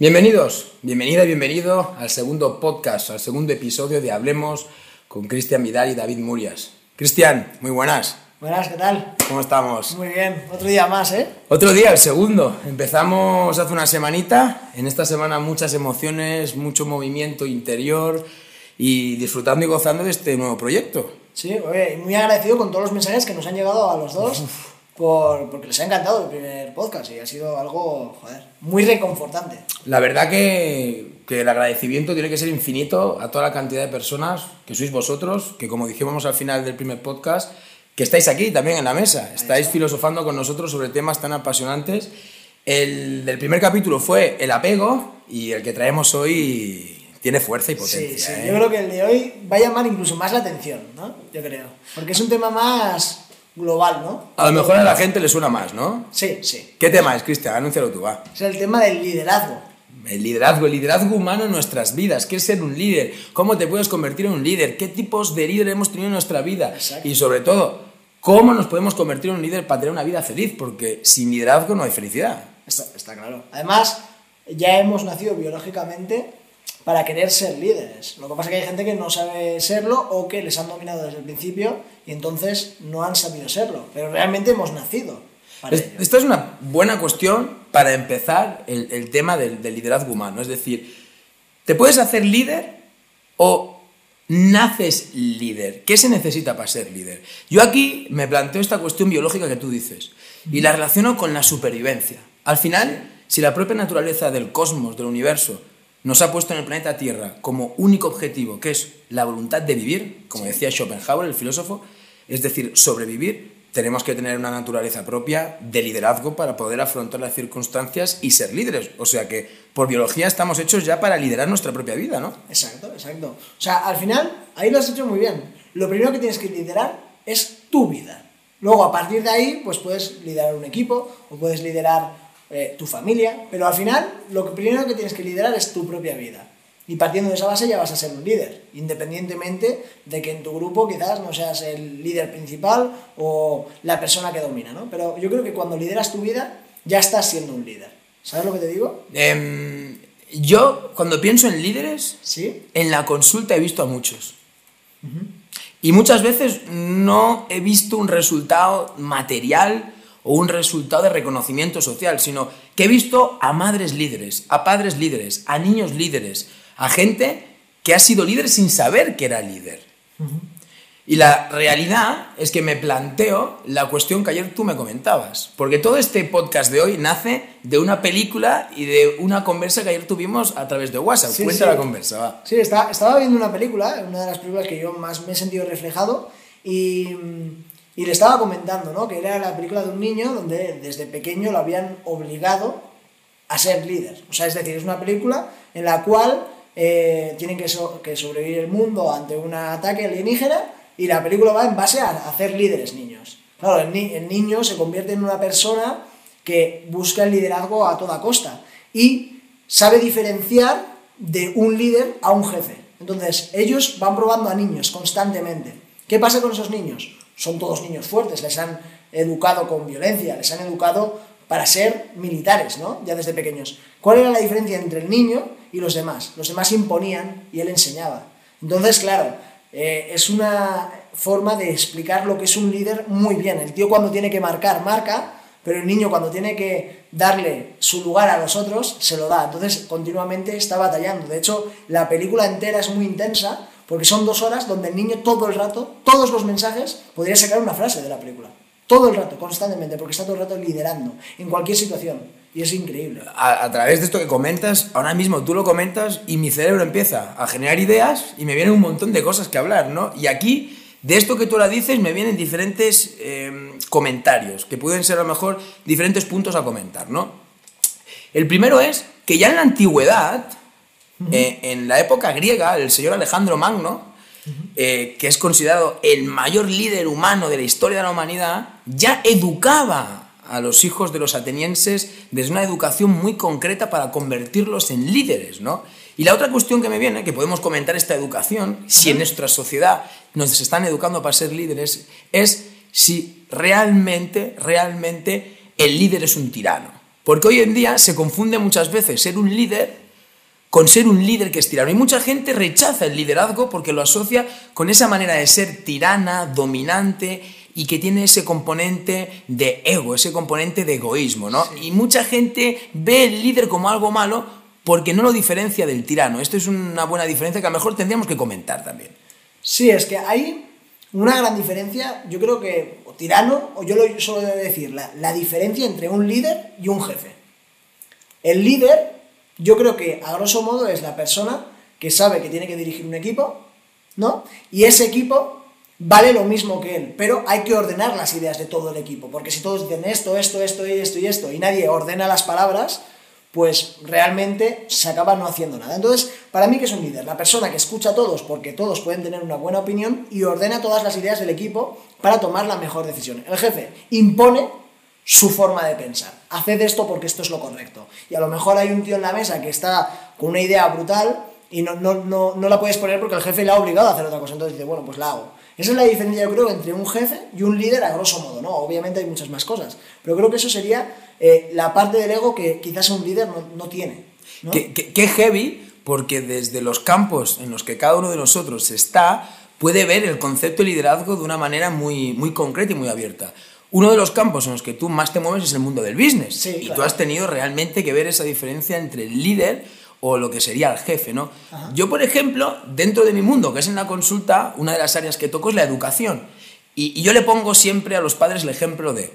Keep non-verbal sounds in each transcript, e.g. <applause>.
Bienvenidos, bienvenida y bienvenido al segundo podcast, al segundo episodio de Hablemos con Cristian Vidal y David Murias. Cristian, muy buenas. Buenas, ¿qué tal? ¿Cómo estamos? Muy bien, otro día más, ¿eh? Otro día, el segundo. Empezamos hace una semanita. En esta semana muchas emociones, mucho movimiento interior y disfrutando y gozando de este nuevo proyecto. Sí, oye, muy agradecido con todos los mensajes que nos han llegado a los dos por, porque les ha encantado el primer podcast y ha sido algo, joder, muy reconfortante. La verdad que, que el agradecimiento tiene que ser infinito a toda la cantidad de personas que sois vosotros, que como dijimos al final del primer podcast, que estáis aquí también en la mesa, estáis filosofando con nosotros sobre temas tan apasionantes. El del primer capítulo fue el apego y el que traemos hoy tiene fuerza y potencia. Sí, sí, ¿eh? yo creo que el de hoy va a llamar incluso más la atención, ¿no? Yo creo. Porque es un tema más global, ¿no? A lo mejor a la gente le suena más, ¿no? Sí, sí. ¿Qué tema es, Cristian? Anúncialo tú, va. Es el tema del liderazgo. El liderazgo, el liderazgo humano en nuestras vidas. ¿Qué es ser un líder? ¿Cómo te puedes convertir en un líder? ¿Qué tipos de líder hemos tenido en nuestra vida? Exacto. Y sobre todo, ¿cómo nos podemos convertir en un líder para tener una vida feliz? Porque sin liderazgo no hay felicidad. Está, está claro. Además, ya hemos nacido biológicamente para querer ser líderes. Lo que pasa es que hay gente que no sabe serlo o que les han dominado desde el principio y entonces no han sabido serlo. Pero realmente hemos nacido para Es- ello. Esta es una buena cuestión para empezar el, el tema del, del liderazgo humano. Es decir, ¿te puedes hacer líder o naces líder? ¿Qué se necesita para ser líder? Yo aquí me planteo esta cuestión biológica que tú dices y la relaciono con la supervivencia. Al final, si la propia naturaleza del cosmos, del universo, nos ha puesto en el planeta Tierra como único objetivo, que es la voluntad de vivir, como decía Schopenhauer, el filósofo, es decir, sobrevivir, tenemos que tener una naturaleza propia de liderazgo para poder afrontar las circunstancias y ser líderes. O sea que por biología estamos hechos ya para liderar nuestra propia vida, ¿no? Exacto, exacto. O sea, al final, ahí lo has hecho muy bien. Lo primero que tienes que liderar es tu vida. Luego, a partir de ahí, pues puedes liderar un equipo o puedes liderar eh, tu familia, pero al final, lo primero que tienes que liderar es tu propia vida. Y partiendo de esa base ya vas a ser un líder, independientemente de que en tu grupo quizás no seas el líder principal o la persona que domina, ¿no? Pero yo creo que cuando lideras tu vida, ya estás siendo un líder. ¿Sabes lo que te digo? Em, yo, cuando pienso en líderes, ¿Sí? en la consulta he visto a muchos. Y muchas veces no he visto un resultado material o un resultado de reconocimiento social, sino que he visto a madres líderes, a padres líderes, a niños líderes, a gente que ha sido líder sin saber que era líder. Y la realidad es que me planteo la cuestión que ayer tú me comentabas, porque todo este podcast de hoy nace de una película y de una conversa que ayer tuvimos a través de WhatsApp. Sí, Cuenta sí. la conversa, va. Sí, está- estaba viendo una película, una de las películas que yo más me he sentido reflejado, y, y le estaba comentando, ¿no? Que era la película de un niño donde desde pequeño lo habían obligado a ser líder. O sea, es decir, es una película en la cual eh, tienen que, so- que sobrevivir el mundo ante un ataque alienígena y la película va en base a hacer líderes niños. El, el niño se convierte en una persona que busca el liderazgo a toda costa y sabe diferenciar de un líder a un jefe. Entonces, ellos van probando a niños constantemente. ¿Qué pasa con esos niños? Son todos niños fuertes, les han educado con violencia, les han educado para ser militares, ¿no? Ya desde pequeños. ¿Cuál era la diferencia entre el niño y los demás? Los demás imponían y él enseñaba. Entonces, claro, eh, es una forma de explicar lo que es un líder muy bien. El tío cuando tiene que marcar, marca, pero el niño cuando tiene que darle su lugar a los otros, se lo da. Entonces continuamente está batallando. De hecho, la película entera es muy intensa porque son dos horas donde el niño todo el rato, todos los mensajes, podría sacar una frase de la película. Todo el rato, constantemente, porque está todo el rato liderando en cualquier situación. Y es increíble. A, través de esto que comentas, ahora mismo tú lo comentas y mi cerebro empieza a generar ideas y me vienen un montón de cosas que hablar, ¿no? Y aquí, de esto que tú ahora dices, me vienen diferentes eh, comentarios, que pueden ser a lo mejor diferentes puntos a comentar, ¿no? El primero es que ya en la antigüedad, eh, en la época griega, el señor Alejandro Magno, eh, que es considerado el mayor líder humano de la historia de la humanidad, ya educaba a los hijos de los atenienses desde una educación muy concreta para convertirlos en líderes, ¿no? Y la otra cuestión que me viene, que podemos comentar esta educación, si en nuestra sociedad nos están educando para ser líderes, es si realmente, realmente el líder es un tirano. Porque hoy en día se confunde muchas veces ser un líder con ser un líder que es tirano. Y mucha gente rechaza el liderazgo porque lo asocia con esa manera de ser tirana, dominante y que tiene ese componente de ego, ese componente de egoísmo, ¿no? Y mucha gente ve el líder como algo malo porque no lo diferencia del tirano. Esto es una buena diferencia que a lo mejor tendríamos que comentar también. Sí, es que hay una gran diferencia, yo creo que, o tirano, o yo lo suelo decir, la, la diferencia entre un líder y un jefe. El líder yo creo que, a grosso modo, es la persona que sabe que tiene que dirigir un equipo, ¿no? Y ese equipo vale lo mismo que él, pero hay que ordenar las ideas de todo el equipo, porque si todos dicen esto, esto, esto y esto y esto, y nadie ordena las palabras, pues realmente se acaba no haciendo nada. Entonces, para mí, que es un líder? La persona que escucha a todos porque todos pueden tener una buena opinión y ordena todas las ideas del equipo para tomar la mejor decisión. El jefe impone su forma de pensar. Haced esto porque esto es lo correcto. Y a lo mejor hay un tío en la mesa que está con una idea brutal y no, no, no, no la puedes poner porque el jefe le ha obligado a hacer otra cosa. Entonces dice, bueno, pues la hago. Esa es la diferencia, yo creo, entre un jefe y un líder a grosso modo, ¿no? Obviamente hay muchas más cosas. Pero creo que eso sería eh, la parte del ego que quizás un líder no, no tiene. ¿no? Qué, qué- heavy, porque desde los campos en los que cada uno de nosotros está, puede ver el concepto de liderazgo de una manera muy, muy concreta y muy abierta. Uno de los campos en los que tú más te mueves es el mundo del business. Sí, y tú has tenido realmente que ver esa diferencia entre el líder o lo que sería el jefe, ¿no? Yo, por ejemplo, dentro de mi mundo, que es en la consulta, una de las áreas que toco es la educación. Y, y yo le pongo siempre a los padres el ejemplo de,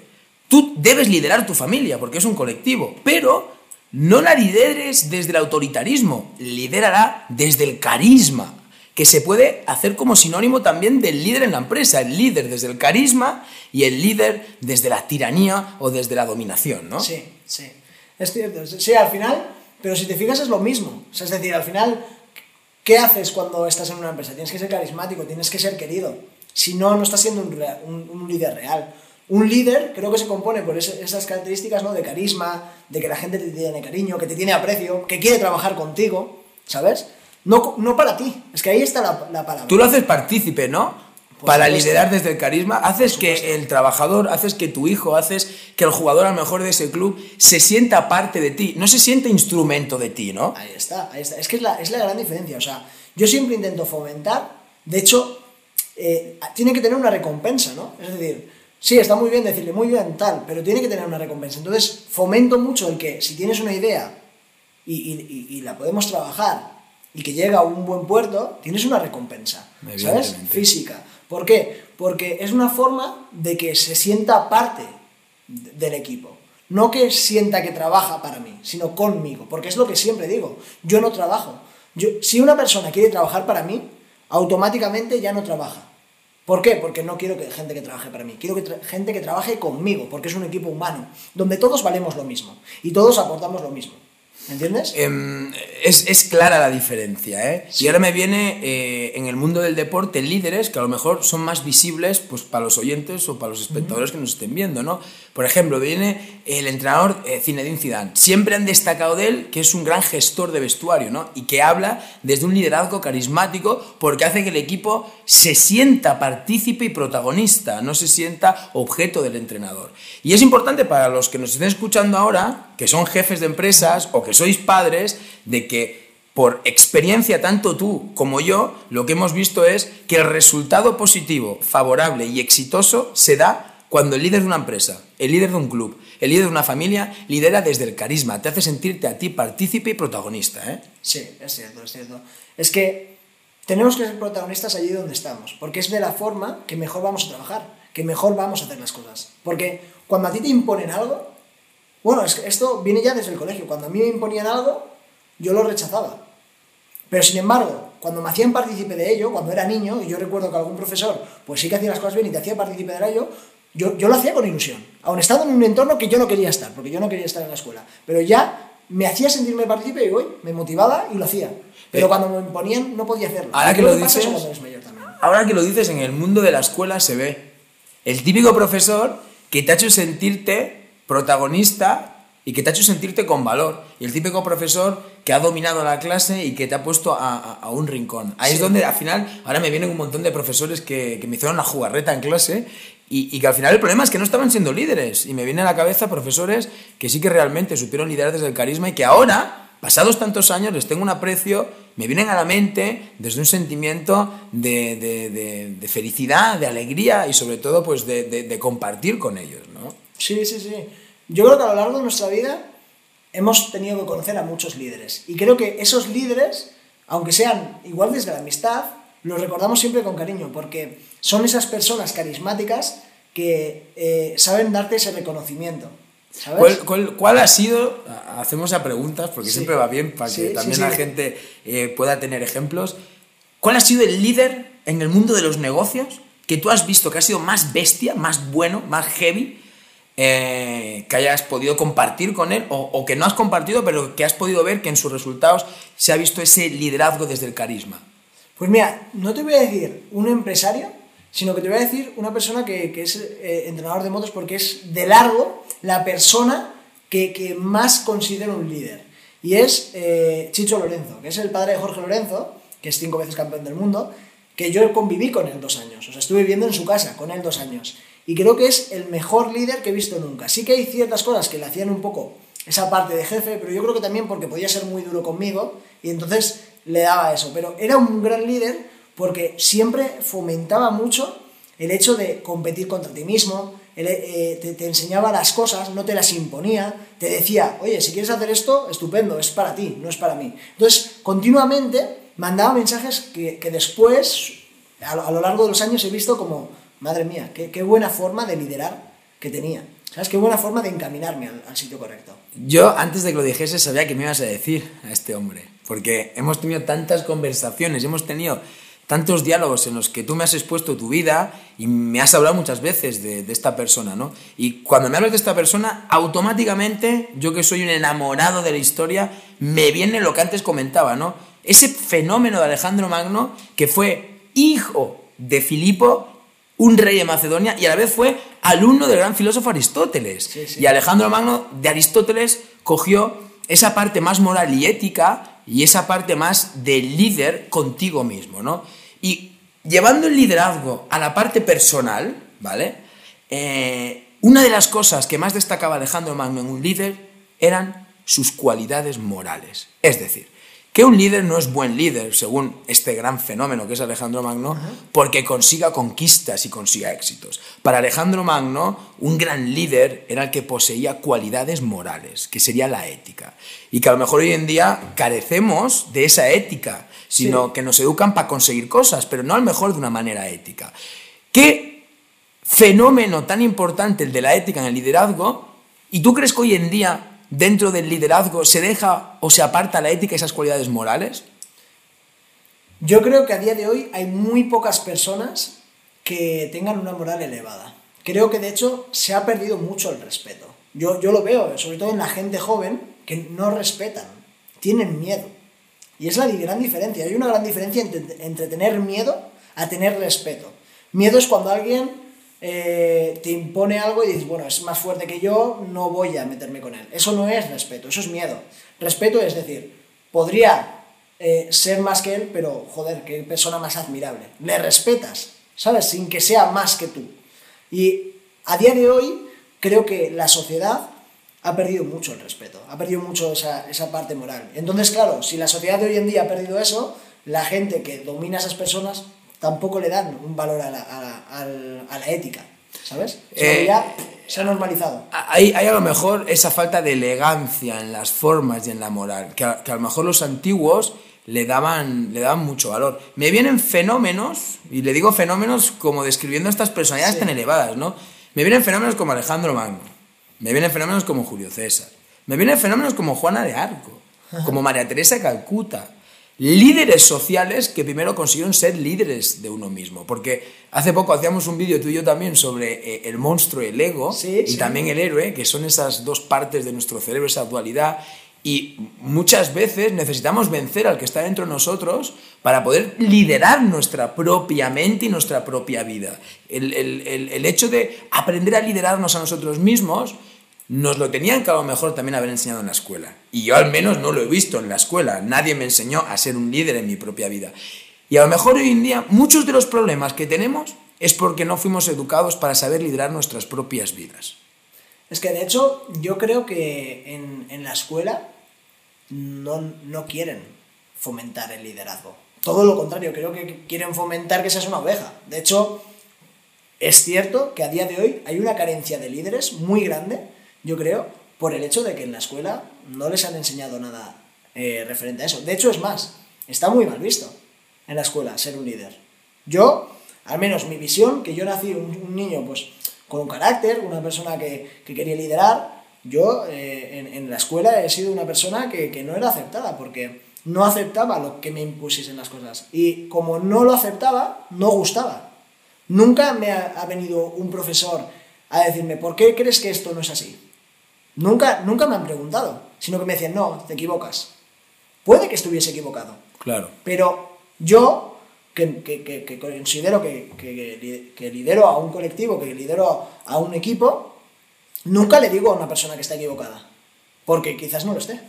tú debes liderar tu familia, porque es un colectivo, pero no la lideres desde el autoritarismo, lidérala desde el carisma, que se puede hacer como sinónimo también del líder en la empresa, el líder desde el carisma y el líder desde la tiranía o desde la dominación, ¿no? Sí, sí. Es cierto. Sí, al final, pero si te fijas es lo mismo. O es decir, al final, ¿qué haces cuando estás en una empresa? Tienes que ser carismático, tienes que ser querido. Si no, no estás siendo un, un- líder real. Un líder creo que se compone por esas características ¿no? de carisma, de que la gente te tiene cariño, que te tiene aprecio, que quiere trabajar contigo, ¿sabes? No, no para ti. Es que ahí está la, la palabra. Tú lo haces partícipe, ¿no? Por Para supuesto. liderar desde el carisma, haces que el trabajador, haces que tu hijo, haces que el jugador a lo mejor de ese club se sienta parte de ti, no se siente instrumento de ti, ¿no? Ahí está, ahí está. Es que es la, es la gran diferencia. O sea, yo siempre intento fomentar, de hecho, eh, tiene que tener una recompensa, ¿no? Es decir, sí, está muy bien decirle muy bien tal, pero tiene que tener una recompensa. Entonces, fomento mucho el que si tienes una idea y- y la podemos trabajar y que llega a un buen puerto, tienes una recompensa, ¿sabes? Física. ¿Por qué? Porque es una forma de que se sienta parte de- del equipo. No que sienta que trabaja para mí, sino conmigo. Porque es lo que siempre digo. Yo no trabajo. Yo, si una persona quiere trabajar para mí, automáticamente ya no trabaja. ¿Por qué? Porque no quiero que gente que trabaje para mí. Quiero que gente que trabaje conmigo, porque es un equipo humano, donde todos valemos lo mismo y todos aportamos lo mismo. ¿Me entiendes? Em, es, es clara la diferencia, ¿eh? Y ahora me viene eh, en el mundo del deporte líderes que a lo mejor son más visibles pues, para los oyentes o para los espectadores que nos estén viendo, ¿no? Por ejemplo, viene el entrenador eh, Zinedine Zidane. Siempre han destacado de él que es un gran gestor de vestuario, ¿no? Y que habla desde un liderazgo carismático porque hace que el equipo se sienta partícipe y protagonista, no se sienta objeto del entrenador. Y es importante para los que nos estén escuchando ahora, que son jefes de empresas o que sois padres, de que por experiencia tanto tú como yo, lo que hemos visto es que el resultado positivo, favorable y exitoso se da cuando el líder de una empresa, el líder de un club, el líder de una familia lidera desde el carisma, te hace sentirte a ti partícipe y protagonista, ¿eh? Sí, es cierto, es cierto. Es que tenemos que ser protagonistas allí donde estamos, porque es de la forma que mejor vamos a trabajar, que mejor vamos a hacer las cosas. Porque cuando a ti te imponen algo, bueno, es que esto viene ya desde el colegio, cuando a mí me imponían algo, yo lo rechazaba. Pero sin embargo, cuando me hacían partícipe de ello, cuando era niño, y yo recuerdo que algún profesor, pues sí que hacía las cosas bien y te hacía partícipe de ello, yo, yo lo hacía con ilusión, aun estando en un entorno que yo no quería estar, porque yo no quería estar en la escuela. Pero ya me hacía sentirme partícipe y hoy me motivaba y lo hacía. Pero Eh, cuando me imponían no podía hacerlo. ahora que lo dices-. Ahora que lo dices, en el mundo de la escuela se ve. El típico profesor que te ha hecho sentirte protagonista y que te ha hecho sentirte con valor. Y el típico profesor que ha dominado la clase y que te ha puesto a, a- a un rincón. Ahí es donde al final, ahora me vienen un montón de profesores que, que me hicieron la jugarreta en clase y, que al final el problema es que no estaban siendo líderes. Y me viene a la cabeza profesores que sí que realmente supieron liderar desde el carisma y que ahora, pasados tantos años, les tengo un aprecio, me vienen a la mente desde un sentimiento de, felicidad, de alegría y sobre todo pues de, compartir con ellos. ¿no? Sí, sí, sí. Yo creo que a lo largo de nuestra vida hemos tenido que conocer a muchos líderes. Y creo que esos líderes, aunque sean igual desde la amistad, los recordamos siempre con cariño, porque son esas personas carismáticas que eh, saben darte ese reconocimiento. ¿Cuál, ha sido, hacemos a preguntas, porque siempre va bien para que también la gente eh, pueda tener ejemplos, ¿cuál ha sido el líder en el mundo de los negocios que tú has visto que ha sido más bestia, más bueno, más heavy, eh, que hayas podido compartir con él, o, que no has compartido, pero que has podido ver que en sus resultados se ha visto ese liderazgo desde el carisma? Pues mira, no te voy a decir un empresario, sino que te voy a decir una persona que, es eh, entrenador de motos porque es de largo la persona que, más considero un líder. Y es eh, Chicho Lorenzo, que es el padre de Jorge Lorenzo, que es cinco veces campeón del mundo, que yo conviví con él dos años, o sea, estuve viviendo en su casa con él dos años. Y creo que es el mejor líder que he visto nunca. Sí que hay ciertas cosas que le hacían un poco esa parte de jefe, pero yo creo que también porque podía ser muy duro conmigo y entonces le daba eso. Pero era un gran líder porque siempre fomentaba mucho el hecho de competir contra ti mismo, eh, te, enseñaba las cosas, no te las imponía, te decía, oye, si quieres hacer esto, estupendo, es para ti, no es para mí. Entonces, continuamente mandaba mensajes que, después, a lo, largo de los años, he visto como, madre mía, qué, buena forma de liderar que tenía. ¿Sabes? Qué buena forma de encaminarme al, sitio correcto. Yo, antes de que lo dijese, sabía que me ibas a decir a este hombre porque hemos tenido tantas conversaciones, hemos tenido tantos diálogos en los que tú me has expuesto tu vida y me has hablado muchas veces de, esta persona, ¿no? Y cuando me hablas de esta persona, automáticamente, yo que soy un enamorado de la historia, me viene lo que antes comentaba, ¿no? Ese fenómeno de Alejandro Magno, que fue hijo de Filipo, un rey de Macedonia, y a la vez fue alumno del gran filósofo Aristóteles. Y Alejandro Magno de Aristóteles cogió esa parte más moral y ética y esa parte más de líder contigo mismo, ¿no? Y llevando el liderazgo a la parte personal, ¿vale? Eh, una de las cosas que más destacaba Alejandro Magno en un líder eran sus cualidades morales. Es decir, que un líder no es buen líder, según este gran fenómeno que es Alejandro Magno, porque consiga conquistas y consiga éxitos. Para Alejandro Magno, un gran líder era el que poseía cualidades morales, que sería la ética. Y que a lo mejor hoy en día carecemos de esa ética, sino que nos educan para conseguir cosas, pero no a lo mejor de una manera ética. ¿Qué fenómeno tan importante el de la ética en el liderazgo? ¿Y tú crees que hoy en día dentro del liderazgo se deja o se aparta la ética y esas cualidades morales? Yo creo que a día de hoy hay muy pocas personas que tengan una moral elevada. Creo que de hecho se ha perdido mucho el respeto. Yo, yo lo veo, sobre todo en la gente joven, que no respetan, tienen miedo. Y es la gran diferencia. Hay una gran diferencia entre, entre tener miedo a tener respeto. Miedo es cuando alguien eh, te impone algo y dices, bueno, es más fuerte que yo, no voy a meterme con él. Eso no es respeto, eso es miedo. Respeto es decir, podría eh, ser más que él, pero joder, qué persona más admirable. Le respetas, ¿sabes? Sin que sea más que tú. Y a día de hoy creo que la sociedad ha perdido mucho el respeto, ha perdido mucho esa, esa parte moral. Entonces, claro, si la sociedad de hoy en día ha perdido eso, la gente que domina esas personas tampoco le dan un valor a la, ética, ¿sabes? Eh, ya se ha normalizado. Hay, hay, a lo mejor esa falta de elegancia en las formas y en la moral, que a, lo mejor los antiguos le daban, le daban mucho valor. Me vienen fenómenos, y le digo fenómenos como describiendo estas personalidades tan elevadas, ¿no? Me vienen fenómenos como Alejandro Magno, me vienen fenómenos como Julio César, me vienen fenómenos como Juana de Arco, como María Teresa de Calcuta, líderes sociales que primero consiguieron ser líderes de uno mismo. Porque hace poco hacíamos un vídeo tú y yo también sobre eh, el monstruo el ego y también el héroe, que son esas dos partes de nuestro cerebro, esa dualidad. Y muchas veces necesitamos vencer al que está dentro de nosotros para poder liderar nuestra propia mente y nuestra propia vida. El, el hecho de aprender a liderarnos a nosotros mismos nos lo tenían que a lo mejor también haber enseñado en la escuela. Y yo al menos no lo he visto en la escuela. Nadie me enseñó a ser un líder en mi propia vida. Y a lo mejor hoy en día muchos de los problemas que tenemos es porque no fuimos educados para saber liderar nuestras propias vidas. Es que de hecho yo creo que en, en la escuela no, no quieren fomentar el liderazgo. Todo lo contrario, creo que quieren fomentar que seas una oveja. De hecho, es cierto que a día de hoy hay una carencia de líderes muy grande, yo creo, por el hecho de que en la escuela no les han enseñado nada eh, referente a eso. De hecho, es más, está muy mal visto en la escuela ser un líder. Yo, al menos mi visión, que yo nací un, niño pues con un carácter, una persona que, quería liderar, yo eh, en, la escuela he sido una persona que, no era aceptada porque no aceptaba lo que me impusiesen las cosas. Y como no lo aceptaba, no gustaba. Nunca me ha, venido un profesor a decirme, ¿por qué crees que esto no es así? Nunca, nunca me han preguntado, sino que me decían, no, te equivocas. Puede que estuviese equivocado. Claro. Pero yo, que, considero que, que, lidero a un colectivo, que lidero a un equipo, nunca le digo a una persona que está equivocada. Porque quizás no lo esté.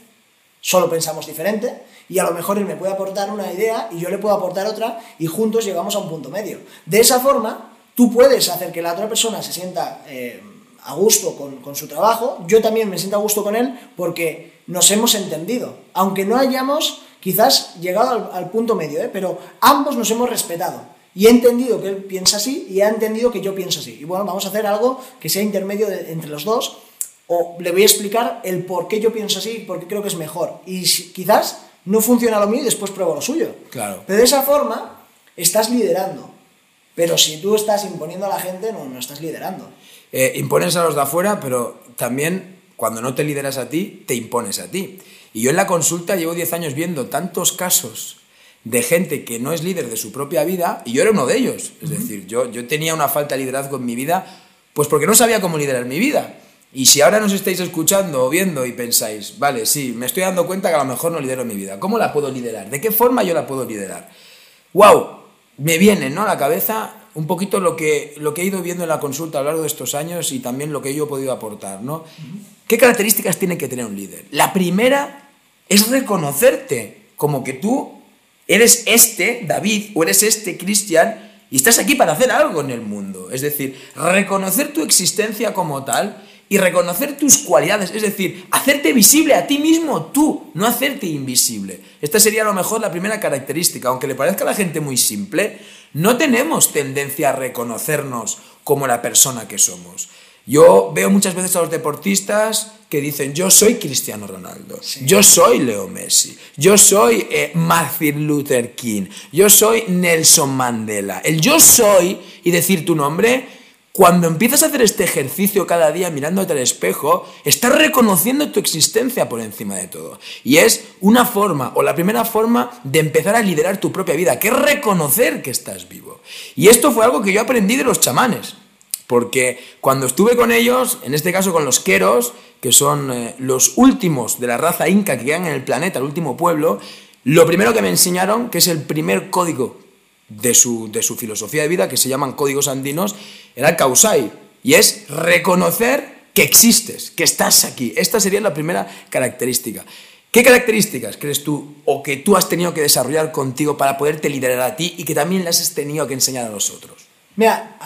Solo pensamos diferente y a lo mejor él me puede aportar una idea y yo le puedo aportar otra y juntos llegamos a un punto medio. De esa forma, tú puedes hacer que la otra persona se sienta eh, a gusto con, su trabajo, yo también me siento a gusto con él porque nos hemos entendido, aunque no hayamos quizás llegado al, punto medio, ¿eh? pero ambos nos hemos respetado. Y he entendido que él piensa así y ha entendido que yo pienso así. Y bueno, vamos a hacer algo que sea intermedio entre los dos. O le voy a explicar el por qué yo pienso así y por qué creo que es mejor. Y quizás no funciona lo mío y después pruebo lo suyo. Claro. Pero de esa forma estás liderando. Pero si tú estás imponiendo a la gente, no, no estás liderando. Eh, impones a los de afuera, pero también cuando no te lideras a ti, te impones a ti. Y yo en la consulta llevo 10 años viendo tantos casos de gente que no es líder de su propia vida, y yo era uno de ellos. Es decir, yo, yo tenía una falta de liderazgo en mi vida, pues porque no sabía cómo liderar mi vida. Y si ahora nos estáis escuchando o viendo y pensáis, vale, sí, me estoy dando cuenta que a lo mejor no lidero mi vida, ¿cómo la puedo liderar? ¿De qué forma yo la puedo liderar? ¡Wow! Me viene ¿no? a la cabeza un poquito lo que, lo que he ido viendo en la consulta a lo largo de estos años y también lo que yo he podido aportar. ¿no? ¿Qué características tiene que tener un líder? La primera es reconocerte como que tú eres este David o eres este Cristian y estás aquí para hacer algo en el mundo. Es decir, reconocer tu existencia como tal y reconocer tus cualidades, es decir, hacerte visible a ti mismo tú, no hacerte invisible. Esta sería a lo mejor la primera característica, aunque le parezca a la gente muy simple, no tenemos tendencia a reconocernos como la persona que somos. Yo veo muchas veces a los deportistas que dicen, yo soy Cristiano Ronaldo, yo soy Leo Messi, yo soy eh, Martin Luther King, yo soy Nelson Mandela. El yo soy y decir tu nombre cuando empiezas a hacer este ejercicio cada día mirándote al espejo, estás reconociendo tu existencia por encima de todo. Y es una forma, o la primera forma, de empezar a liderar tu propia vida, que es reconocer que estás vivo. Y esto fue algo que yo aprendí de los chamanes. Porque cuando estuve con ellos, en este caso con los queros, que son eh, los últimos de la raza inca que quedan en el planeta, el último pueblo, lo primero que me enseñaron, que es el primer código de su, de su filosofía de vida, que se llaman códigos andinos, era el causai, y es reconocer que existes, que estás aquí. Esta sería la primera característica. ¿Qué características crees tú o que tú has tenido que desarrollar contigo para poderte liderar a ti y que también las has tenido que enseñar a los otros? Mira,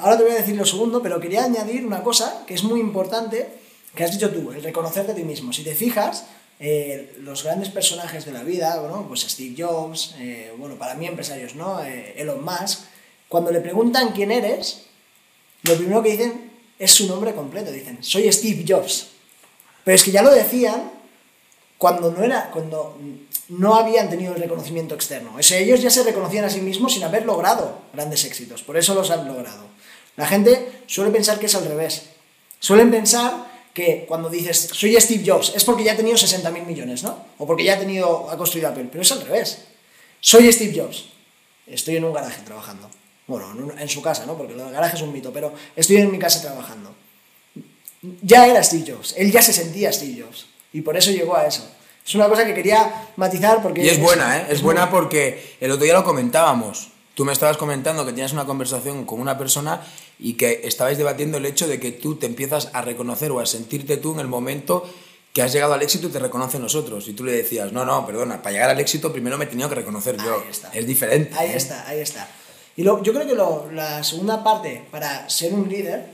ahora te voy a decir lo segundo, pero quería añadir una cosa que es muy importante, que has dicho tú, el reconocerte a ti mismo. Si te fijas, eh, los grandes personajes de la vida, bueno, pues Steve Jobs, eh, bueno, para mí empresarios, ¿no? Eh, Elon Musk, cuando le preguntan quién eres, lo primero que dicen es su nombre completo, dicen, soy Steve Jobs. Pero es que ya lo decían cuando no era, cuando no habían tenido el reconocimiento externo. O sea, ellos ya se reconocían a sí mismos sin haber logrado grandes éxitos, por eso los han logrado. La gente suele pensar que es al revés. Suelen pensar que cuando dices, soy Steve Jobs, es porque ya ha tenido 60.000 millones, ¿no? O porque ya ha, tenido, ha construido Apple, pero es al revés. Soy Steve Jobs, estoy en un garaje trabajando. Bueno, en su casa, ¿no? Porque el garaje es un mito, pero estoy en mi casa trabajando. Ya era Steve Jobs, él ya se sentía Steve Jobs, y por eso llegó a eso. Es una cosa que quería matizar porque... Y es buena, ¿eh? Es buena porque el otro día lo comentábamos. Tú me estabas comentando que tenías una conversación con una persona y que estabais debatiendo el hecho de que tú te empiezas a reconocer o a sentirte tú en el momento que has llegado al éxito y te reconocen nosotros. Y tú le decías, no, no, perdona, para llegar al éxito primero me he tenido que reconocer yo. Es diferente. Ahí ¿eh? está, ahí está. Y lo, yo creo que lo- la segunda parte para ser un líder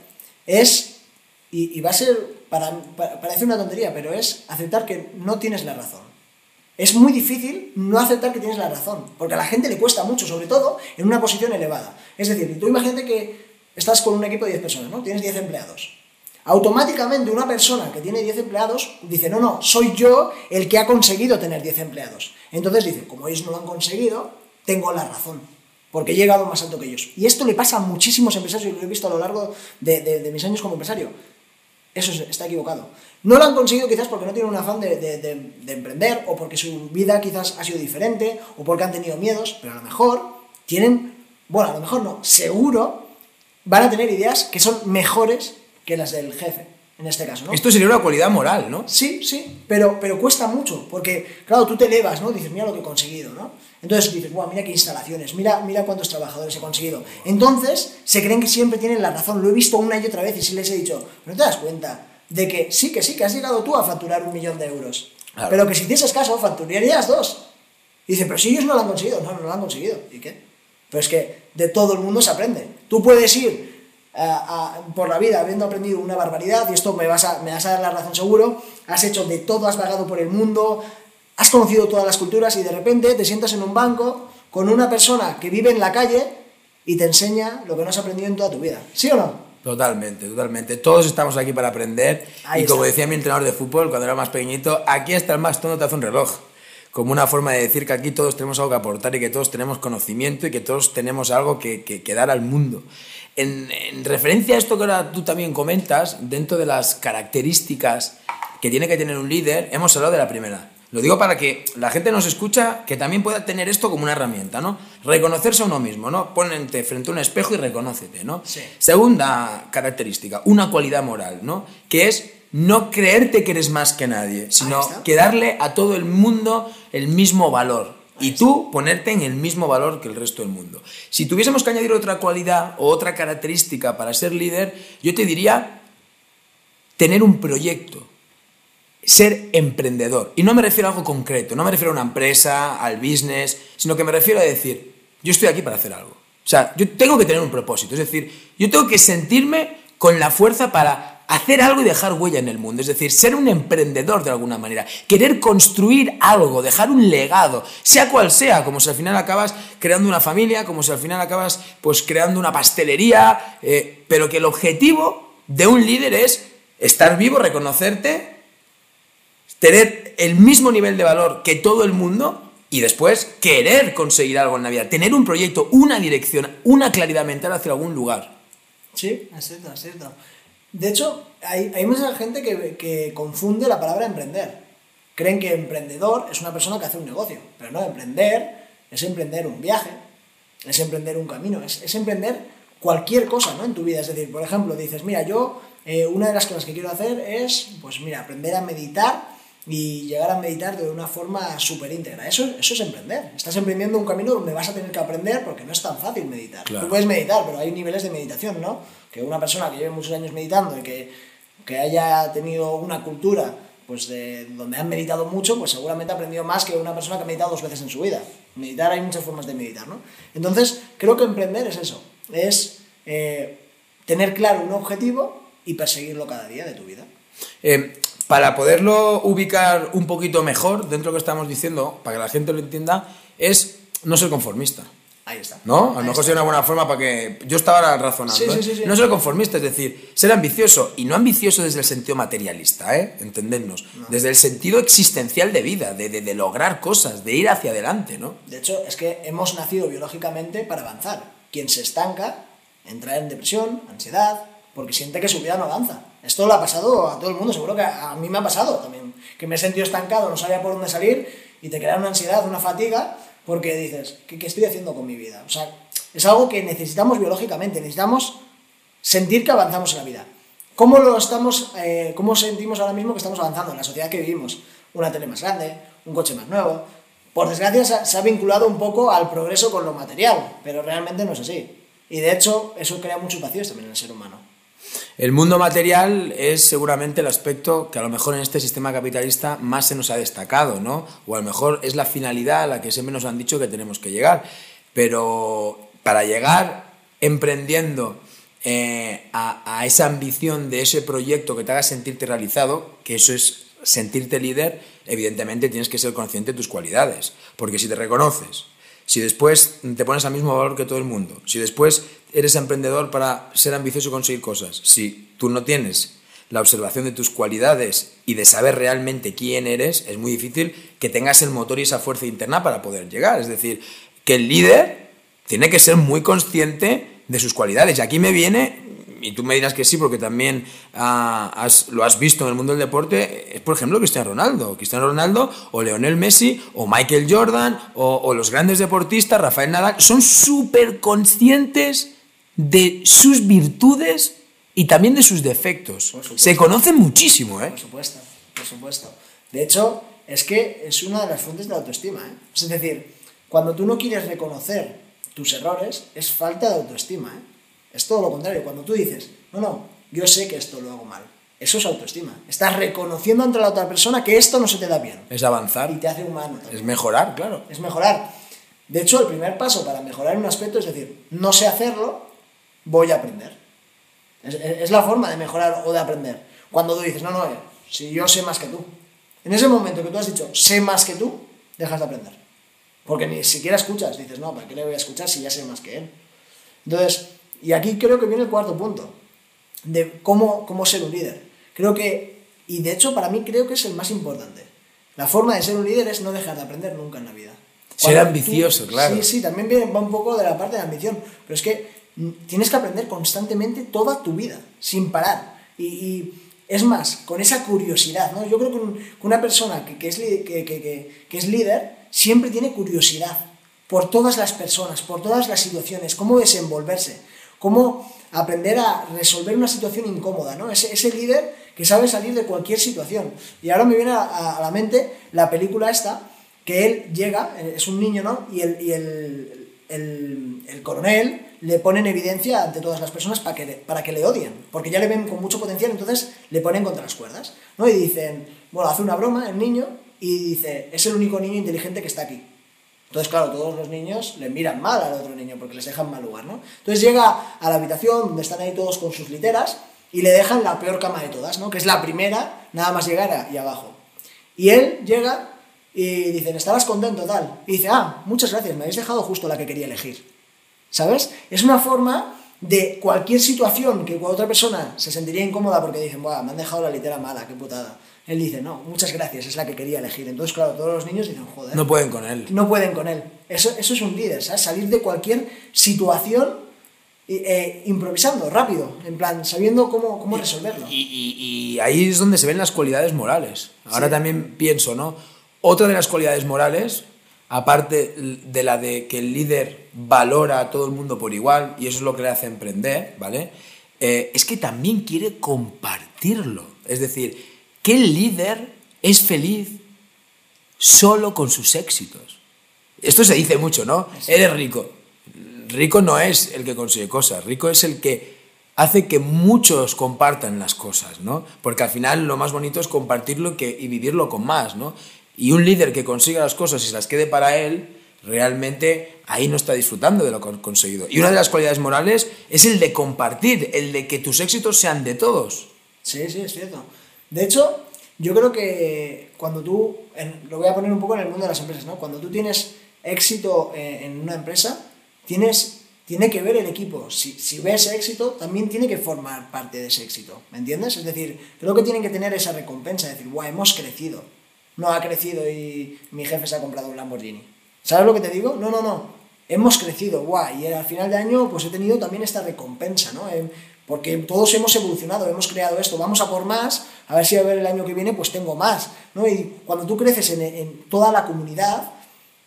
es, y, y va a ser, para, pa- parece una tontería, pero es aceptar que no tienes la razón. Es muy difícil no aceptar que tienes la razón, porque a la gente le cuesta mucho, sobre todo en una posición elevada. Es decir, tú imagínate que estás con un equipo de 10 personas, ¿no? Tienes 10 empleados. Automáticamente una persona que tiene 10 empleados dice, no, no, soy yo el que ha conseguido tener 10 empleados. Entonces dice, como ellos no lo han conseguido, tengo la razón, porque he llegado más alto que ellos. Y esto le pasa a muchísimos empresarios, y lo he visto a lo largo de, de- de mis años como empresario. Eso es- está equivocado. No lo han conseguido quizás porque no tienen un afán de- de- de emprender o porque su vida quizás ha sido diferente o porque han tenido miedos, pero a lo mejor tienen, bueno, a lo mejor no, seguro van a tener ideas que son mejores que las del jefe, en este caso, ¿no? Esto sería una cualidad moral, ¿no? Sí, sí, pero, pero cuesta mucho, porque, claro, tú te elevas, ¿no? Dices, mira lo que he conseguido, ¿no? Entonces dices, wow, mira qué instalaciones, mira, mira cuántos trabajadores he conseguido. Entonces, se creen que siempre tienen la razón, lo he visto una y otra vez y sí les he dicho, ¿no te das cuenta de que sí, que sí, que has llegado tú a facturar un millón de euros? Claro. Pero que si hicieses caso, facturarías dos. Y dice, pero si ellos no lo han conseguido, no, no lo han conseguido. ¿Y qué? Pero es que de todo el mundo se aprende. Tú puedes ir a- a- por la vida habiendo aprendido una barbaridad, y esto me vas, a, me vas a dar la razón seguro, has hecho de todo, has vagado por el mundo, has conocido todas las culturas y de repente te sientas en un banco con una persona que vive en la calle y te enseña lo que no has aprendido en toda tu vida. ¿Sí o no? Totalmente, totalmente. Todos estamos aquí para aprender. Ahí y como decía mi entrenador de fútbol cuando era más pequeñito, aquí hasta el más tonto te hace un reloj. Como una forma de decir que aquí todos tenemos algo que aportar y que todos tenemos conocimiento y que todos tenemos algo que, que- que dar al mundo. En, en referencia a esto que ahora tú también comentas, dentro de las características que tiene que tener un líder, hemos hablado de la primera. Lo digo para que la gente nos escucha que también pueda tener esto como una herramienta, ¿no? Reconocerse a uno mismo, ¿no? Ponente frente a un espejo y reconócete, ¿no? Sí. Segunda característica, una cualidad moral, ¿no? Que es no creerte que eres más que nadie, sino que darle a todo el mundo el mismo valor. Y tú ponerte en el mismo valor que el resto del mundo. Si tuviésemos que añadir otra cualidad o otra característica para ser líder, yo te diría tener un proyecto, ser emprendedor. Y no me refiero a algo concreto, no me refiero a una empresa, al business, sino que me refiero a decir, yo estoy aquí para hacer algo. O sea, yo tengo que tener un propósito, es decir, yo tengo que sentirme con la fuerza para hacer algo y dejar huella en el mundo, es decir, ser un emprendedor de alguna manera, querer construir algo, dejar un legado, sea cual sea, como si al final acabas creando una familia, como si al final acabas pues creando una pastelería, eh, pero que el objetivo de un líder es estar vivo, reconocerte, tener el mismo nivel de valor que todo el mundo y después querer conseguir algo en la vida, tener un proyecto, una dirección, una claridad mental hacia algún lugar. Sí, es cierto, es cierto. De hecho, hay, hay mucha gente que, que confunde la palabra emprender. Creen que emprendedor es una persona que hace un negocio, pero no, emprender es emprender un viaje, es emprender un camino, es, es emprender cualquier cosa ¿no? en tu vida. Es decir, por ejemplo, dices, mira, yo eh, una de las cosas que quiero hacer es, pues mira, aprender a meditar y llegar a meditar de una forma súper íntegra. Eso, eso es emprender. Estás emprendiendo un camino donde vas a tener que aprender porque no es tan fácil meditar. Claro. Tú puedes meditar, pero hay niveles de meditación, ¿no? Que una persona que lleve muchos años meditando y que, que haya tenido una cultura pues de donde han meditado mucho, pues seguramente ha aprendido más que una persona que ha meditado dos veces en su vida. Meditar hay muchas formas de meditar, ¿no? Entonces, creo que emprender es eso, es eh, tener claro un objetivo y perseguirlo cada día de tu vida. Eh, para poderlo ubicar un poquito mejor dentro de lo que estamos diciendo, para que la gente lo entienda, es no ser conformista. Ahí está. ¿No? A lo mejor sería una buena forma para que. Yo estaba razonando. Sí, ¿eh? sí, sí. No ser conformista, es decir, ser ambicioso. Y no ambicioso desde el sentido materialista, ¿eh? Entendernos. Desde el sentido existencial de vida, de, de- de lograr cosas, de ir hacia adelante, ¿no? De hecho, es que hemos nacido biológicamente para avanzar. Quien se estanca entra en depresión, ansiedad, porque siente que su vida no avanza. Esto le ha pasado a todo el mundo, seguro que a a mí me ha pasado también. Que me he sentido estancado, no sabía por dónde salir y te crea una ansiedad, una fatiga, porque dices, ¿qué, qué estoy haciendo con mi vida? O sea, es algo que necesitamos biológicamente, necesitamos sentir que avanzamos en la vida. ¿Cómo lo estamos, eh, cómo sentimos ahora mismo que estamos avanzando en la sociedad que vivimos? Una tele más grande, un coche más nuevo. Por desgracia se ha, vinculado un poco al progreso con lo material, pero realmente no es así. Y de hecho eso crea muchos vacíos también en el ser humano. El mundo material es seguramente el aspecto que a lo mejor en este sistema capitalista más se nos ha destacado, ¿no? O a lo mejor es la finalidad a la que siempre nos han dicho que tenemos que llegar. Pero para llegar emprendiendo eh, a, a esa ambición de ese proyecto que te haga sentirte realizado, que eso es sentirte líder, evidentemente tienes que ser consciente de tus cualidades. Porque si te reconoces, si después te pones al mismo valor que todo el mundo, si después eres emprendedor para ser ambicioso y conseguir cosas, si tú no tienes la observación de tus cualidades y de saber realmente quién eres, es muy difícil que tengas el motor y esa fuerza interna para poder llegar. Es decir, que el líder tiene que ser muy consciente de sus cualidades. Y aquí me viene y tú me dirás que sí, porque también ah, lo has visto en el mundo del deporte, es por ejemplo Cristiano Ronaldo. Cristiano Ronaldo o Leonel Messi o Michael Jordan o, los grandes deportistas, Rafael Nadal, son súper conscientes de sus virtudes y también de sus defectos. Se conocen muchísimo, ¿eh? Por supuesto, por supuesto. De hecho, es que es una de las fuentes de la autoestima. ¿eh? Es decir, cuando tú no quieres reconocer tus errores, es falta de autoestima. ¿eh? Es todo lo contrario. Cuando tú dices, no, no, yo sé que esto lo hago mal. Eso es autoestima. Estás reconociendo ante la otra persona que esto no se te da bien. Es avanzar. Y te hace humano. Es mejorar, claro. Es mejorar. De hecho, el primer paso para mejorar un aspecto es decir, no sé hacerlo, voy a aprender. Es, la forma de mejorar o de aprender. Cuando tú dices, no, no, eh, si yo sé más que tú. En ese momento que tú has dicho, sé más que tú, dejas de aprender. Porque ni siquiera escuchas. Dices, no, ¿para qué le voy a escuchar si ya sé más que él? Entonces, y aquí creo que viene el cuarto punto, de cómo, cómo ser un líder. Creo que, y de hecho para mí creo que es el más importante. La forma de ser un líder es no dejar de aprender nunca en la vida. ser ambicioso, claro. Sí, sí, también viene, va un poco de la parte de la ambición, pero es que tienes que aprender constantemente toda tu vida, sin parar. Y, es más, con esa curiosidad, ¿no? Yo creo que, una persona que, que es, que, que es líder siempre tiene curiosidad por todas las personas, por todas las situaciones, cómo desenvolverse cómo aprender a resolver una situación incómoda, ¿no? Ese, ese líder que sabe salir de cualquier situación. Y ahora me viene a, la mente la película esta, que él llega, eh, es un niño, ¿no? Y el, el, el, coronel le pone en evidencia ante todas las personas para que, para que le odien, porque ya le ven con mucho potencial, entonces le ponen contra las cuerdas, ¿no? Y dicen, bueno, hace una broma el niño y dice, es el único niño inteligente que está aquí. Entonces, claro, todos los niños le miran mal al otro niño porque les dejan mal lugar, ¿no? Entonces llega a la habitación donde están ahí todos con sus literas y le dejan la peor cama de todas, ¿no? Que es la primera, nada más llegar y abajo. Y él llega y dice, ¿estabas contento tal? Y dice, ah, muchas gracias, me habéis dejado justo la que quería elegir. ¿Sabes? Es una forma de cualquier situación que otra persona se sentiría incómoda porque dicen, Buah, me han dejado la litera mala, qué putada. Él dice, no, muchas gracias, es la que quería elegir. Entonces, claro, todos los niños dicen, joder. No pueden con él. No pueden con él. Eso, eso es un líder, ¿sabes? Salir de cualquier situación eh, improvisando, rápido, en plan, sabiendo cómo, cómo resolverlo. Y, ahí es donde se ven las cualidades morales. Ahora también pienso, ¿no? Otra de las cualidades morales, aparte de la de que el líder valora a todo el mundo por igual, y eso es lo que le hace emprender, ¿vale? Eh, es que también quiere compartirlo. Es decir, que el líder es feliz solo con sus éxitos. Esto se dice mucho, ¿no? Eres rico. Rico no es el que consigue cosas, rico es el que hace que muchos compartan las cosas, ¿no? Porque al final lo más bonito es compartirlo y vivirlo con más, ¿no? Y un líder que consiga las cosas y se las quede para él, realmente ahí no está disfrutando de lo conseguido. Y una de las cualidades morales es el de compartir, el de que tus éxitos sean de todos. Sí, sí, es cierto. De hecho, yo creo que cuando tú, lo voy a poner un poco en el mundo de las empresas, ¿no? Cuando tú tienes éxito eh, en una empresa, tienes, tiene que ver el equipo. Si, si ves éxito, también tiene que formar parte de ese éxito, ¿me entiendes? Es decir, creo que tienen que tener esa recompensa, decir, guau, hemos crecido. No ha crecido y mi jefe se ha comprado un Lamborghini. ¿Sabes lo que te digo? No, no, no. Hemos crecido, guay, y al final de año pues he tenido también esta recompensa, ¿no? porque todos hemos evolucionado, hemos creado esto, vamos a por más, a ver si a ver el año que viene pues tengo más, ¿no? Y cuando tú creces en, toda la comunidad,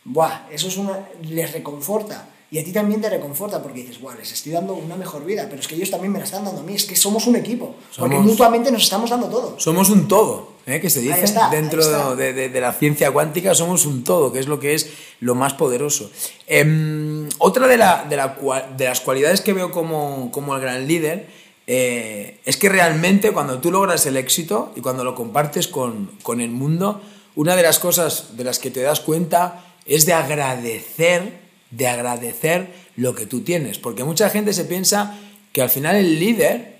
¡buah! Eso es una, les reconforta. Y a ti también te reconforta porque dices, ¡buah! Les estoy dando una mejor vida, pero es que ellos también me la están dando a mí, es que somos un equipo, porque mutuamente nos estamos dando todo. Somos un todo, ¿eh? que se dice dentro de, de, la ciencia cuántica, somos un todo, que es lo que es lo más poderoso. Em, otra de, la, de, las cualidades que veo como, como el gran líder eh, es que realmente cuando tú logras el éxito y cuando lo compartes con, con, el mundo, una de las cosas de las que te das cuenta es de agradecer de agradecer lo que tú tienes. Porque mucha gente se piensa que al final el líder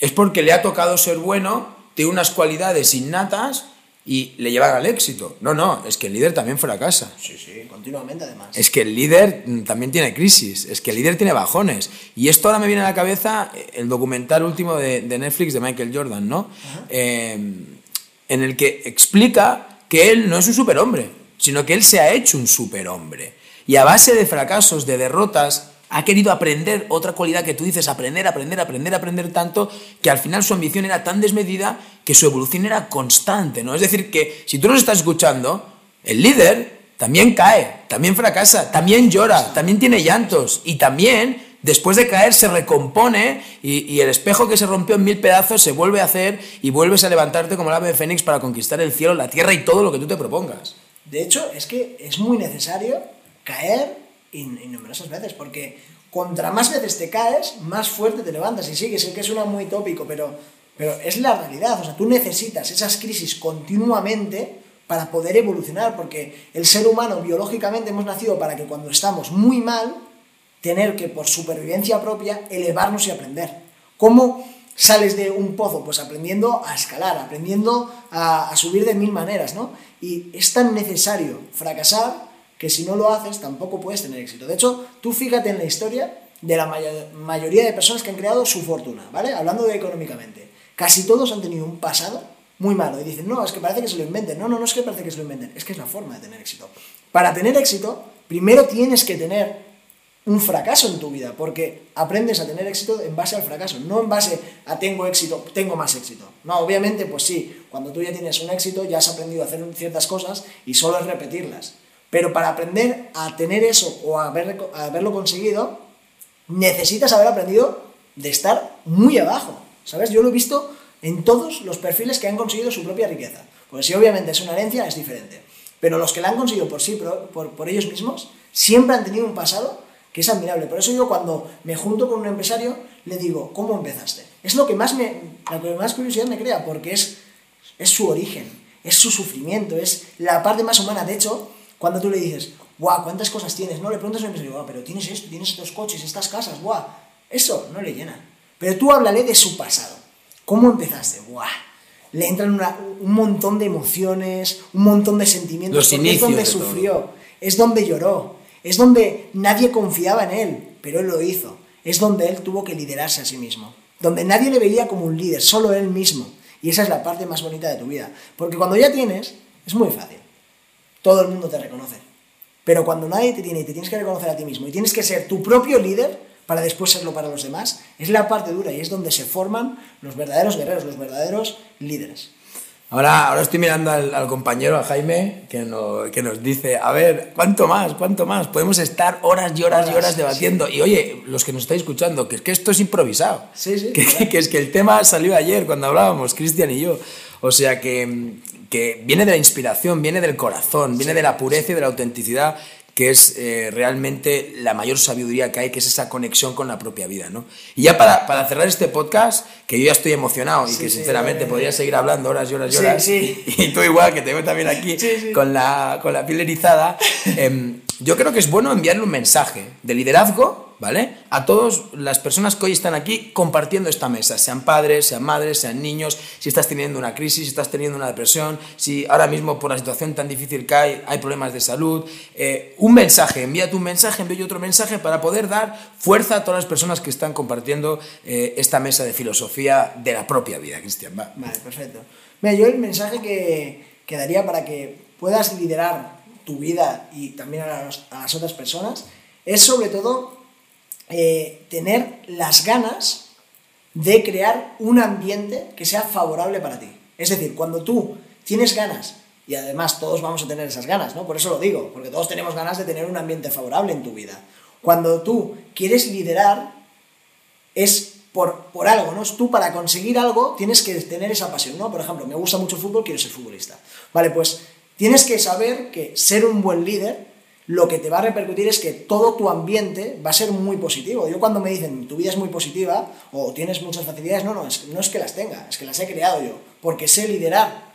es porque le ha tocado ser bueno, tiene unas cualidades innatas y le llevan al éxito. No, no, es que el líder también fracasa. Sí, sí, continuamente además. Es que el líder también tiene crisis, es que el líder tiene bajones. Y esto ahora me viene a la cabeza eh, el documental último de, de Netflix de Michael Jordan, ¿no? Eh, en el que explica que él no es un superhombre, sino que él se ha hecho un superhombre. Y a base de fracasos, de derrotas, ha querido aprender otra cualidad que tú dices, aprender, aprender, aprender, aprender tanto, que al final su ambición era tan desmedida que su evolución era constante, ¿no? Es decir, que si tú nos estás escuchando, el líder también cae, también fracasa, también llora, también tiene llantos y también después de caer se recompone y, y, el espejo que se rompió en mil pedazos se vuelve a hacer y vuelves a levantarte como el ave de Fénix para conquistar el cielo, la tierra y todo lo que tú te propongas. De hecho, es que es muy necesario caer numerosas veces, porque contra más veces te caes, más fuerte te levantas. Y sí, que sé que suena muy tópico, pero, pero es la realidad. O sea, tú necesitas esas crisis continuamente para poder evolucionar, porque el ser humano biológicamente hemos nacido para que cuando estamos muy mal, tener que por supervivencia propia elevarnos y aprender. ¿Cómo sales de un pozo? Pues aprendiendo a escalar, aprendiendo a subir de mil maneras, ¿no? Y es tan necesario fracasar que si no lo haces tampoco puedes tener éxito. De hecho, tú fíjate en la historia de la mayoría de personas que han creado su fortuna, ¿vale? Hablando de económicamente. Casi todos han tenido un pasado muy malo y dicen, no, es que parece que se lo inventen. No, no, no es que parece que se lo inventen, es que es la forma de tener éxito. Para tener éxito, primero tienes que tener un fracaso en tu vida, porque aprendes a tener éxito en base al fracaso, no en base a tengo éxito, tengo más éxito. No, obviamente, pues sí, cuando tú ya tienes un éxito, ya has aprendido a hacer ciertas cosas y solo es repetirlas. Pero para aprender a tener eso o a, haberlo conseguido, necesitas haber aprendido de estar muy abajo. ¿Sabes? Yo lo he visto en todos los perfiles que han conseguido su propia riqueza. Pues si obviamente es una herencia, es diferente. Pero los que la han conseguido por sí, por, por, ellos mismos, siempre han tenido un pasado que es admirable. Por eso yo cuando me junto con un empresario, le digo, ¿cómo empezaste? Es lo que más, lo que más curiosidad me crea, porque es, es su origen, es su sufrimiento, es la parte más humana. De hecho, cuando tú le dices, guau, ¿cuántas cosas tienes? No le preguntas al empresario, guau, pero tienes esto, tienes estos coches, estas casas, guau. Eso no le llena. Pero tú háblale de su pasado. ¿Cómo empezaste? Guau. Le entran un montón de emociones, un montón de sentimientos. Los inicios es donde sufrió, es donde lloró, es donde nadie confiaba en él, pero él lo hizo. Es donde él tuvo que liderarse a sí mismo. Donde nadie le veía como un líder, solo él mismo. Y esa es la parte más bonita de tu vida. Porque cuando ya tienes, es muy fácil todo el mundo te reconoce. Pero cuando nadie te tiene y te tienes que reconocer a ti mismo y tienes que ser tu propio líder para después serlo para los demás, es la parte dura y es donde se forman los verdaderos guerreros, los verdaderos líderes. Ahora, ahora estoy mirando al, compañero, a Jaime, que, que, nos dice, a ver, ¿cuánto más? ¿Cuánto más? Podemos estar horas y horas, y horas debatiendo. Y oye, los que nos estáis escuchando, que es que esto es improvisado. Sí, sí. Que, que es que el tema salió ayer cuando hablábamos, Cristian y yo. O sea que, que viene de la inspiración, viene del corazón, viene de la pureza y de la autenticidad, que es eh, realmente la mayor sabiduría que hay, que es esa conexión con la propia vida. ¿no? Y ya para, para cerrar este podcast, que yo ya estoy emocionado y que sinceramente podría seguir hablando horas y horas y horas, y tú igual, que te veo también aquí Con, la, con la piel erizada, em, yo creo que es bueno enviarle un mensaje de liderazgo ¿vale? A todas las personas que hoy están aquí compartiendo esta mesa, sean padres, sean madres, sean niños, si estás teniendo una crisis, si estás teniendo una depresión, si ahora mismo por la situación tan difícil que hay hay problemas de salud, eh, un mensaje, envíate un mensaje, envío otro mensaje para poder dar fuerza a todas las personas que están compartiendo eh, esta mesa de filosofía de la propia vida, Cristian. Vale, perfecto. Mira, yo el mensaje que, que daría para que puedas liderar tu vida y también a las otras personas es sobre todo eh, tener las ganas de crear un ambiente que sea favorable para ti. Es decir, cuando tú tienes ganas, y además todos vamos a tener esas ganas, ¿no? Por eso lo digo, porque todos tenemos ganas de tener un ambiente favorable en tu vida. Cuando tú quieres liderar, es por, por algo, ¿no? Tú para conseguir algo tienes que tener esa pasión, ¿no? Por ejemplo, me gusta mucho el fútbol, quiero ser futbolista. Vale, pues tienes que saber que ser un buen líder lo que te va a repercutir es que todo tu ambiente va a ser muy positivo. Yo cuando me dicen tu vida es muy positiva o tienes muchas facilidades, no, no, es, no es que las tenga, es que las he creado yo, porque sé liderar,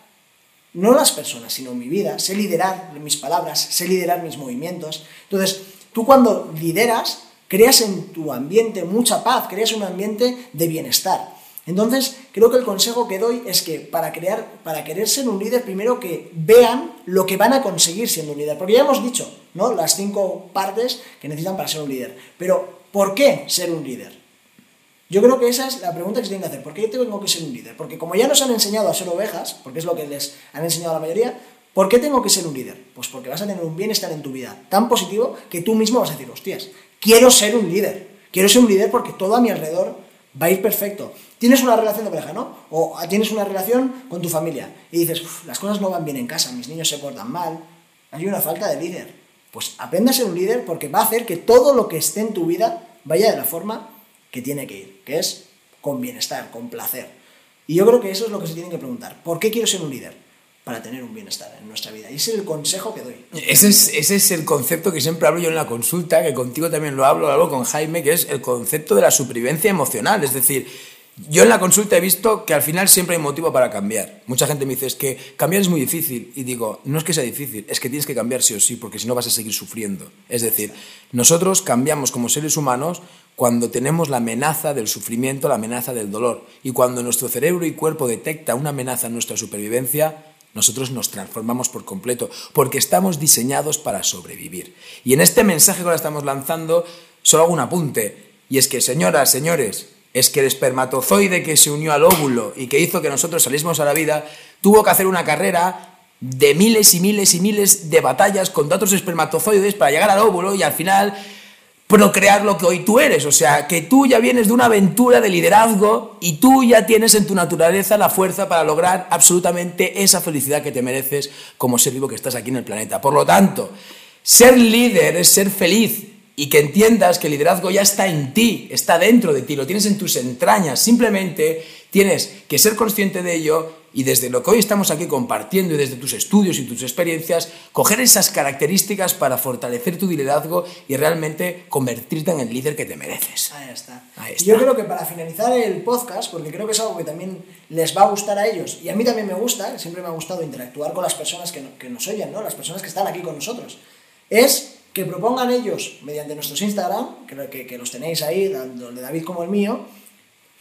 no las personas, sino mi vida, sé liderar mis palabras, sé liderar mis movimientos. Entonces, tú cuando lideras, creas en tu ambiente mucha paz, creas un ambiente de bienestar. Entonces, creo que el consejo que doy es que para crear, para querer ser un líder, primero que vean lo que van a conseguir siendo un líder. Porque ya hemos dicho, ¿no? Las cinco partes que necesitan para ser un líder. Pero, ¿por qué ser un líder? Yo creo que esa es la pregunta que se tiene que hacer. ¿Por qué tengo que ser un líder? Porque como ya nos han enseñado a ser ovejas, porque es lo que les han enseñado a la mayoría, ¿por qué tengo que ser un líder? Pues porque vas a tener un bienestar en tu vida tan positivo que tú mismo vas a decir, hostias, quiero ser un líder. Quiero ser un líder porque todo a mi alrededor va a ir perfecto. Tienes una relación de pareja, ¿no? O tienes una relación con tu familia y dices, las cosas no van bien en casa, mis niños se portan mal, hay una falta de líder. Pues aprende a ser un líder porque va a hacer que todo lo que esté en tu vida vaya de la forma que tiene que ir, que es con bienestar, con placer. Y yo creo que eso es lo que se tiene que preguntar. ¿Por qué quiero ser un líder? Para tener un bienestar en nuestra vida. Y ese es el consejo que doy. Ese es, ese es el concepto que siempre hablo yo en la consulta, que contigo también lo hablo, lo hablo con Jaime, que es el concepto de la supervivencia emocional. Es decir, yo en la consulta he visto que al final siempre hay motivo para cambiar. Mucha gente me dice, es que cambiar es muy difícil. Y digo, no es que sea difícil, es que tienes que cambiar sí o sí, porque si no vas a seguir sufriendo. Es decir, nosotros cambiamos como seres humanos cuando tenemos la amenaza del sufrimiento, la amenaza del dolor. Y cuando nuestro cerebro y cuerpo detecta una amenaza en nuestra supervivencia, nosotros nos transformamos por completo, porque estamos diseñados para sobrevivir. Y en este mensaje que ahora estamos lanzando, solo hago un apunte. Y es que, señoras, señores, es que el espermatozoide que se unió al óvulo y que hizo que nosotros saliésemos a la vida, tuvo que hacer una carrera de miles y miles y miles de batallas contra otros espermatozoides para llegar al óvulo y al final procrear lo que hoy tú eres. O sea, que tú ya vienes de una aventura de liderazgo y tú ya tienes en tu naturaleza la fuerza para lograr absolutamente esa felicidad que te mereces como ser vivo que estás aquí en el planeta. Por lo tanto, ser líder es ser feliz, y que entiendas que el liderazgo ya está en ti, está dentro de ti, lo tienes en tus entrañas. Simplemente tienes que ser consciente de ello y desde lo que hoy estamos aquí compartiendo y desde tus estudios y tus experiencias, coger esas características para fortalecer tu liderazgo y realmente convertirte en el líder que te mereces. Ahí está. Yo creo que para finalizar el podcast, porque creo que es algo que también les va a gustar a ellos y a mí también me gusta, siempre me ha gustado interactuar con las personas que, que nos oyen, ¿no? las personas que están aquí con nosotros, es que propongan ellos, mediante nuestros Instagram, que, que, los tenéis ahí, tanto el de David como el mío,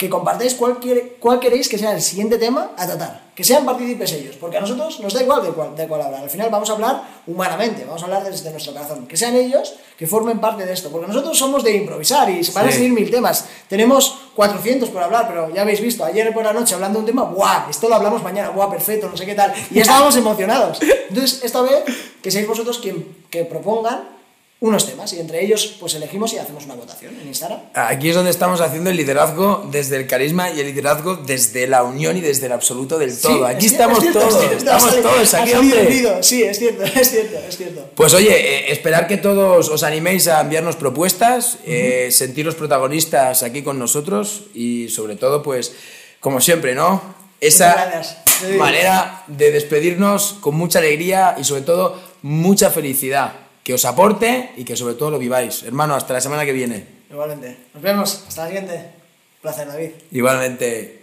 que compartáis cuál, cuál queréis que sea el siguiente tema a tratar. Que sean partícipes ellos, porque a nosotros nos da igual de cuál, de cuál hablar. Al final vamos a hablar humanamente, vamos a hablar desde nuestro corazón. Que sean ellos que formen parte de esto, porque nosotros somos de improvisar y se van a seguir mil temas. Tenemos 400 por hablar, pero ya habéis visto, ayer por la noche hablando de un tema, ¡guau! Esto lo hablamos mañana, ¡guau! Perfecto, no sé qué tal. Y estábamos emocionados. Entonces, esta vez, que seáis vosotros quien que propongan unos temas y entre ellos pues elegimos y hacemos una votación en Instagram. Aquí es donde estamos haciendo el liderazgo desde el carisma y el liderazgo desde la unión y desde el absoluto del todo. aquí estamos todos, estamos todos aquí, hombre. Sí, es cierto, <laughs> es cierto, es cierto. Pues oye, eh, esperar que todos os animéis a enviarnos propuestas, eh, sentiros protagonistas aquí con nosotros y sobre todo pues como siempre, ¿no? Esa manera de despedirnos con mucha alegría y sobre todo mucha felicidad que os aporte y que sobre todo lo viváis. Hermano, hasta la semana que viene. Igualmente. Nos vemos. Hasta la siguiente. placer, David. Igualmente.